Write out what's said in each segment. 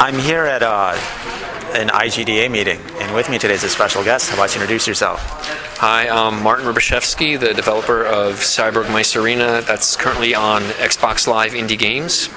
I'm here at uh, an IGDA meeting, and with me today is a special guest. How about you introduce yourself? Hi, I'm Martin Rubashevsky, the developer of Cyborg Mice Arena that's currently on Xbox Live Indie Games.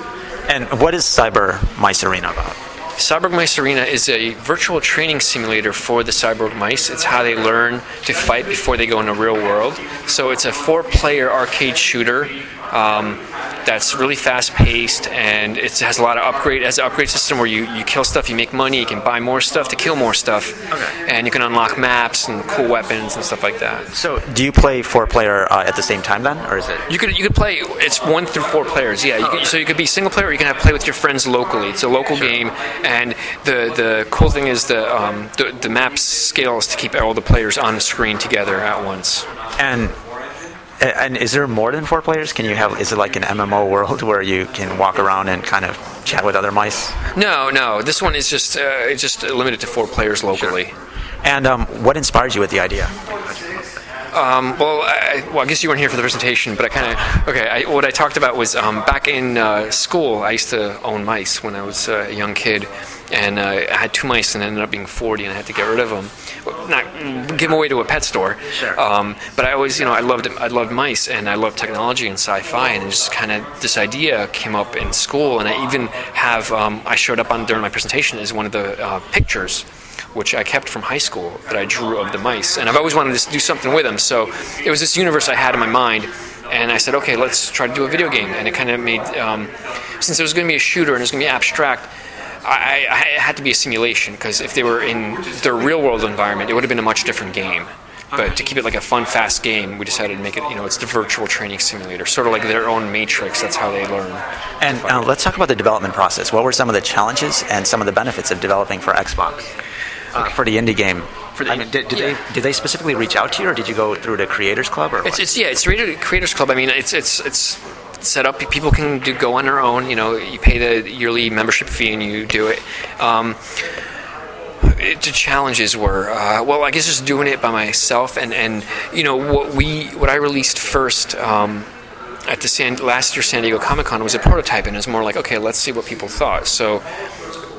And what is Cyborg Mice Arena about? Cyborg Mice Arena is a virtual training simulator for the cyborg mice. It's how they learn to fight before they go in the real world. So it's a four player arcade shooter. Um, that's really fast paced and it has a lot of upgrade. Has an upgrade system where you, you kill stuff, you make money, you can buy more stuff to kill more stuff, Okay. and you can unlock maps and cool weapons and stuff like that. So, do you play four player uh, at the same time then, or is it? You could you could play. It's one through four players. Yeah, you could, so you could be single player. or You can have play with your friends locally. It's a local game, and the the cool thing is the um, the, the map scales to keep all the players on the screen together at once. And and is there more than four players? Can you have? Is it like an MMO world where you can walk around and kind of chat with other mice? No, no, this one is just uh, it's just limited to four players locally. And um, what inspired you with the idea? Um, well, I, well, I guess you weren't here for the presentation, but I kind of okay. I, what I talked about was um, back in uh, school. I used to own mice when I was uh, a young kid, and uh, I had two mice, and ended up being forty, and I had to get rid of them. Not give them away to a pet store. Sure. Um, but I always, you know, I loved I loved mice, and I loved technology and sci-fi, and just kind of this idea came up in school, and I even have um, I showed up on during my presentation as one of the uh, pictures which I kept from high school that I drew of the mice. And I've always wanted to do something with them. So it was this universe I had in my mind. And I said, okay, let's try to do a video game. And it kind of made, um, since it was going to be a shooter and it was going to be abstract, I, I it had to be a simulation because if they were in their real world environment, it would have been a much different game. But to keep it like a fun, fast game, we decided to make it, you know, it's the virtual training simulator, sort of like their own matrix. That's how they learn. And uh, let's talk about the development process. What were some of the challenges and some of the benefits of developing for Xbox uh, for the indie game? For the I mean, did, did yeah. they did they specifically reach out to you, or did you go through the Creators Club? Or It's, it's yeah, it's Creators Club. I mean, it's it's it's set up. People can do go on their own. You know, you pay the yearly membership fee and you do it. Um, it, the challenges were uh, well, I guess just doing it by myself and and you know what we what I released first. Um, at the San, last year San Diego Comic Con was a prototype, and it was more like, okay, let's see what people thought. So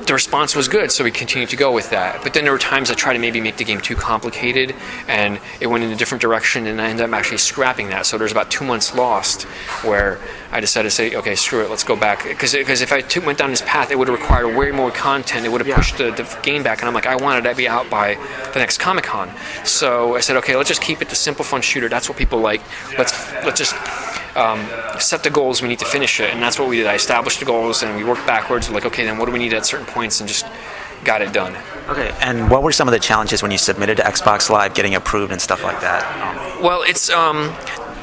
the response was good, so we continued to go with that. But then there were times I tried to maybe make the game too complicated, and it went in a different direction, and I ended up actually scrapping that. So there's about two months lost where I decided to say, okay, screw it, let's go back. Because if I went down this path, it would have required way more content. It would have Yeah. pushed the, the game back, and I'm like, I wanted to be out by the next Comic Con. So I said, okay, let's just keep it the simple, fun shooter. That's what people like. Let's let's just um, set the goals. We need to finish it, and that's what we did. I established the goals, and we worked backwards. Like, okay, then what do we need at certain points, and just got it done. okay. And what were some of the challenges when you submitted to Xbox Live, getting approved and stuff like that? Um, Well, it's um,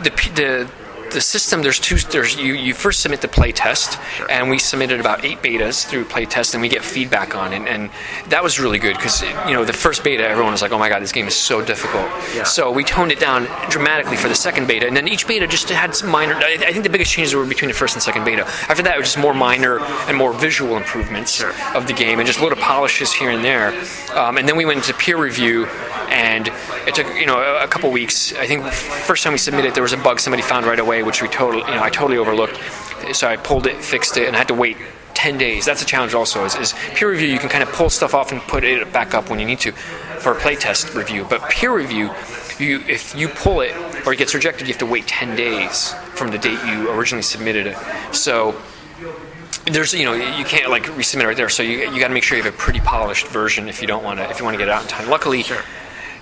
the the the system. There's two. There's you. You first submit the play test, and we submitted about eight betas through play test, and we get feedback on it, and that was really good because you know the first beta, everyone was like, "Oh my god, this game is so difficult." Yeah. So we toned it down dramatically for the second beta, and then each beta just had some minor. I I think the biggest changes were between the first and second beta. After that, it was just more minor and more visual improvements Sure. of the game, and just a little polishes here and there. Um, and then we went into peer review, and it took you know a, couple weeks. I think first time we submitted, there was a bug somebody found right away, which we totally you know I totally overlooked. So I pulled it, fixed it, and I had to wait. 10 days. That's a challenge also. Is, is peer review, you can kind of pull stuff off and put it back up when you need to for a playtest review. But peer review, you if you pull it or it gets rejected, you have to wait 10 days from the date you originally submitted it. So there's you know you can't like resubmit right there so you, you got to make sure you have a pretty polished version if you don't want to if you want to get it out in time luckily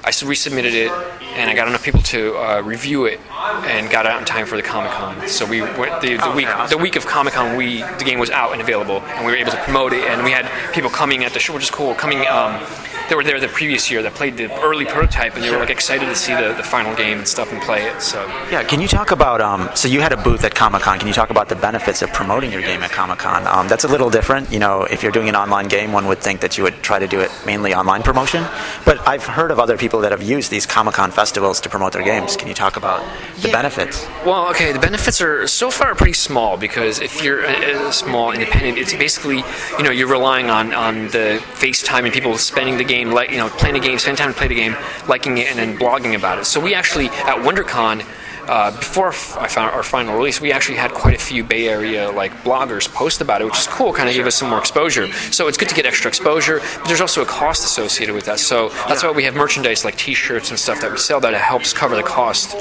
i resubmitted it and i got enough people to uh, review it and got it out in time for the comic-con so we went the, the Oh, week awesome. the week of comic-con we the game was out and available and we were able to promote it and we had people coming at the show which is cool coming um, they were there the previous year that played the early prototype and they were like excited to see the, the final game and stuff and play it so yeah. Can you talk about? Um, so you had a booth at Comic Con. Can you talk about the benefits of promoting your game at Comic Con? Um, that's a little different. You know, if you're doing an online game, one would think that you would try to do it mainly online promotion. But I've heard of other people that have used these Comic Con festivals to promote their games. Can you talk about the Yeah. benefits? Well, okay, the benefits are so far pretty small because if you're a, a small independent, it's basically you know you're relying on on the FaceTime and people spending the game, like you know, playing a game, spending time to play the game, liking it, and then blogging about it. So we actually at WonderCon. Uh, before I found our final release, we actually had quite a few Bay Area like bloggers post about it, which is cool. Kind of gave us some more exposure. So it's good to get extra exposure, but there's also a cost associated with that. So that's why we have merchandise like T-shirts and stuff that we sell that helps cover the cost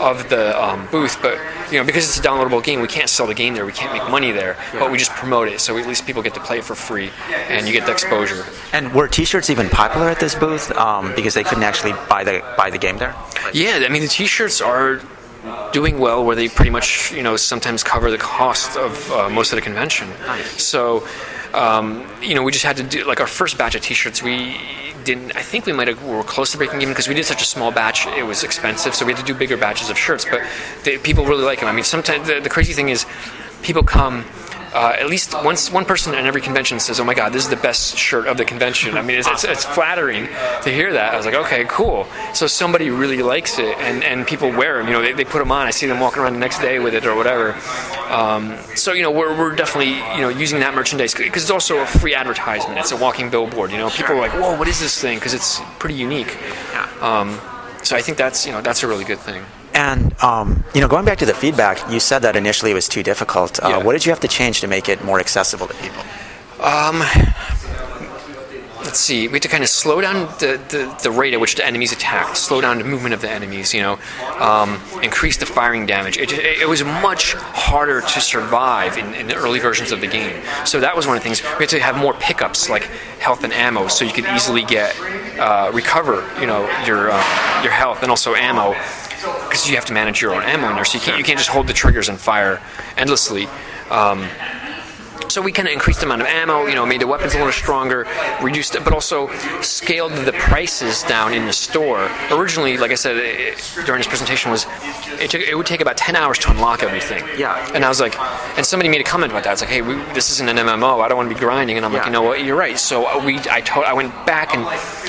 of the um, booth. But you know, because it's a downloadable game, we can't sell the game there. We can't make money there, but we just promote it. So at least people get to play it for free, and you get the exposure. And were T-shirts even popular at this booth um, because they couldn't actually buy the buy the game there? Yeah, I mean the T-shirts are doing well where they pretty much you know sometimes cover the cost of uh, most of the convention. So um, you know we just had to do like our first batch of T-shirts we didn't I think we might have we were close to breaking even because we did such a small batch it was expensive so we had to do bigger batches of shirts but they, people really like them. I mean sometimes the, the crazy thing is people come uh, at least once one person in every convention says, "Oh my God, this is the best shirt of the convention." I mean, it's, it's, it's, flattering to hear that. I was like, "Okay, cool." So somebody really likes it, and, and people wear them. You know, they, they put them on. I see them walking around the next day with it or whatever. Um, so you know, we're, we're definitely you know using that merchandise because it's also a free advertisement. It's a walking billboard. You know, people are like, "Whoa, what is this thing?" Because it's pretty unique. Um, so I think that's you know that's a really good thing. And um, you know, going back to the feedback, you said that initially it was too difficult. Uh, Yeah. What did you have to change to make it more accessible to people? let's see, we had to kind of slow down the, the, the rate at which the enemies attacked, slow down the movement of the enemies, you know, um, increase the firing damage. It, it, it was much harder to survive in, in the early versions of the game. So that was one of the things. We had to have more pickups like health and ammo so you could easily get, uh, recover, you know, your, uh, your health and also ammo because you have to manage your own ammo in there. So you can't, you can't just hold the triggers and fire endlessly. Um, so we kind of increased the amount of ammo, you know, made the weapons a little stronger, reduced it, but also scaled the prices down in the store. Originally, like I said eh, during this presentation, was it, took, it would take about 10 hours to unlock everything. Yeah. And I was like, and somebody made a comment about that. It's like, hey, we, this isn't an MMO. I don't want to be grinding. And I'm like, you know what? You're right. So uh, we, I told, I went back and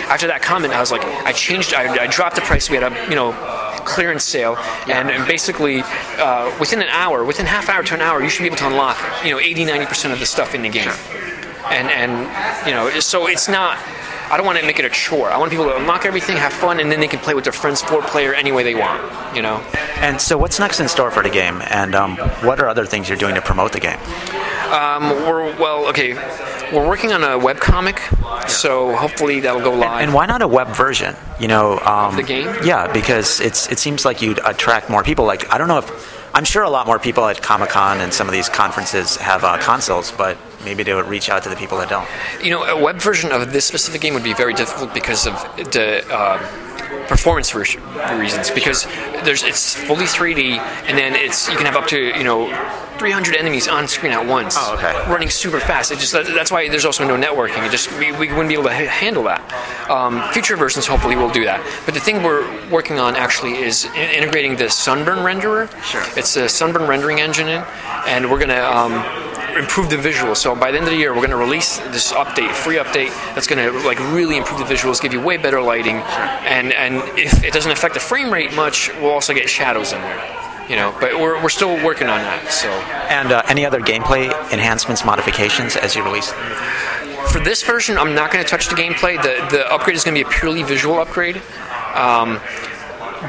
after that comment, I was like, I changed, I, I dropped the price. We had a, you know, clearance sale, and, and basically uh, within an hour, within half hour to an hour, you should be able to unlock, you know, 80, 90 percent of the stuff in the game. And and you know, so it's not. I don't want to make it a chore. I want people to unlock everything, have fun, and then they can play with their friends, four player, any way they want. You know. And so, what's next in store for the game? And um, what are other things you're doing to promote the game? Um, we're well, okay. We're working on a web comic, so hopefully that'll go live. And why not a web version? You know, um, the game? Yeah, because it's it seems like you'd attract more people. Like I don't know if I'm sure a lot more people at Comic Con and some of these conferences have uh, consoles, but maybe they would reach out to the people that don't. You know, a web version of this specific game would be very difficult because of the uh, performance re- reasons. Because there's it's fully 3D, and then it's you can have up to you know 300 enemies on screen at once, Oh, okay. running super fast. It just that's why there's also no networking. It just we, we wouldn't be able to ha- handle that. Um, future versions hopefully will do that. But the thing we're working on actually is in- integrating the Sunburn renderer. Sure. It's a Sunburn rendering engine, in, and we're gonna. Um, improve the visuals. So by the end of the year, we're going to release this update, free update that's going to like really improve the visuals, give you way better lighting, and and if it doesn't affect the frame rate much, we'll also get shadows in there. You know, but we're, we're still working on that. So And uh, any other gameplay enhancements, modifications as you release? for this version, I'm not going to touch the gameplay. The the upgrade is going to be a purely visual upgrade. Um,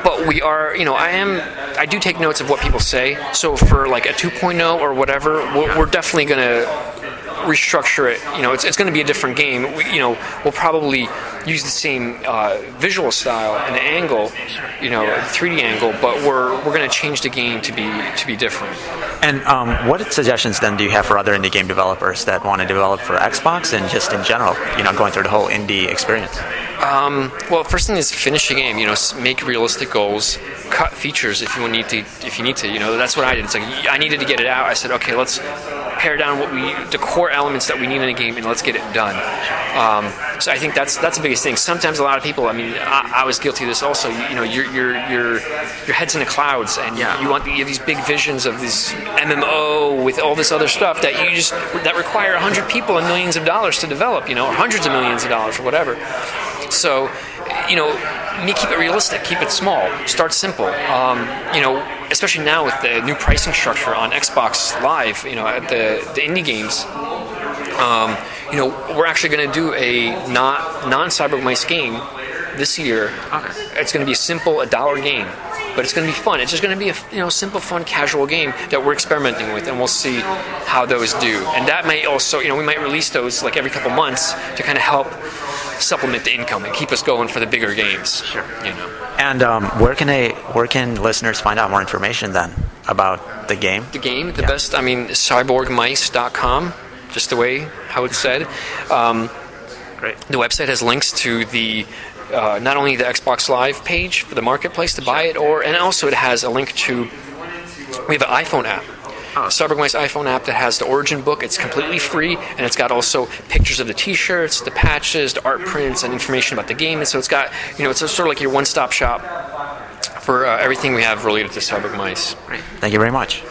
but we are, you know, I am, I do take notes of what people say. So for like a 2.0 or whatever, we're, we're definitely going to restructure it. You know, it's, it's going to be a different game. We, you know, we'll probably use the same uh, visual style and angle, you know, 3D angle, but we're we're going to change the game to be to be different. And um, what suggestions then do you have for other indie game developers that want to develop for Xbox and just in general? You know, going through the whole indie experience. Well, first thing is finish the game. You know, make realistic goals, cut features if you need to. If you need to, you know, that's what I did. It's like I needed to get it out. I said, okay, let's pare down what we, the core elements that we need in a game, and let's get it done. Um, so I think that's that's the biggest thing. Sometimes a lot of people. I mean, I, I was guilty of this also. You, you know, your your your your head's in the clouds, and Yeah. you want the, you have these big visions of this MMO with all this other stuff that you just that require hundred people and millions of dollars to develop. You know, or hundreds of millions of dollars or whatever. So, you know, me keep it realistic, keep it small, start simple. Um, you know, especially now with the new pricing structure on Xbox Live, you know, at the the indie games. Um, you know, we're actually going to do a not non Cyborg Mice game this year. Okay. It's going to be a simple, a dollar game, but it's going to be fun. It's just going to be a you know simple, fun, casual game that we're experimenting with, and we'll see how those do. And that may also, you know, we might release those like every couple months to kind of help supplement the income and keep us going for the bigger games. Sure. You know. And um, where can they, where can listeners find out more information then about the game? the game. The Yeah. best, I mean, cyborgmice.com, just the way how it's said. Um, Great. the website has links to the uh, not only the Xbox Live page for the marketplace to buy it, or and also it has a link to we have an iPhone app. Cyborg Mice iPhone app that has the origin book. It's completely free, and it's got also pictures of the T-shirts, the patches, the art prints, and information about the game. And so it's got, you know, it's a, sort of like your one-stop shop for uh, everything we have related to Cyborg Mice. Thank you very much.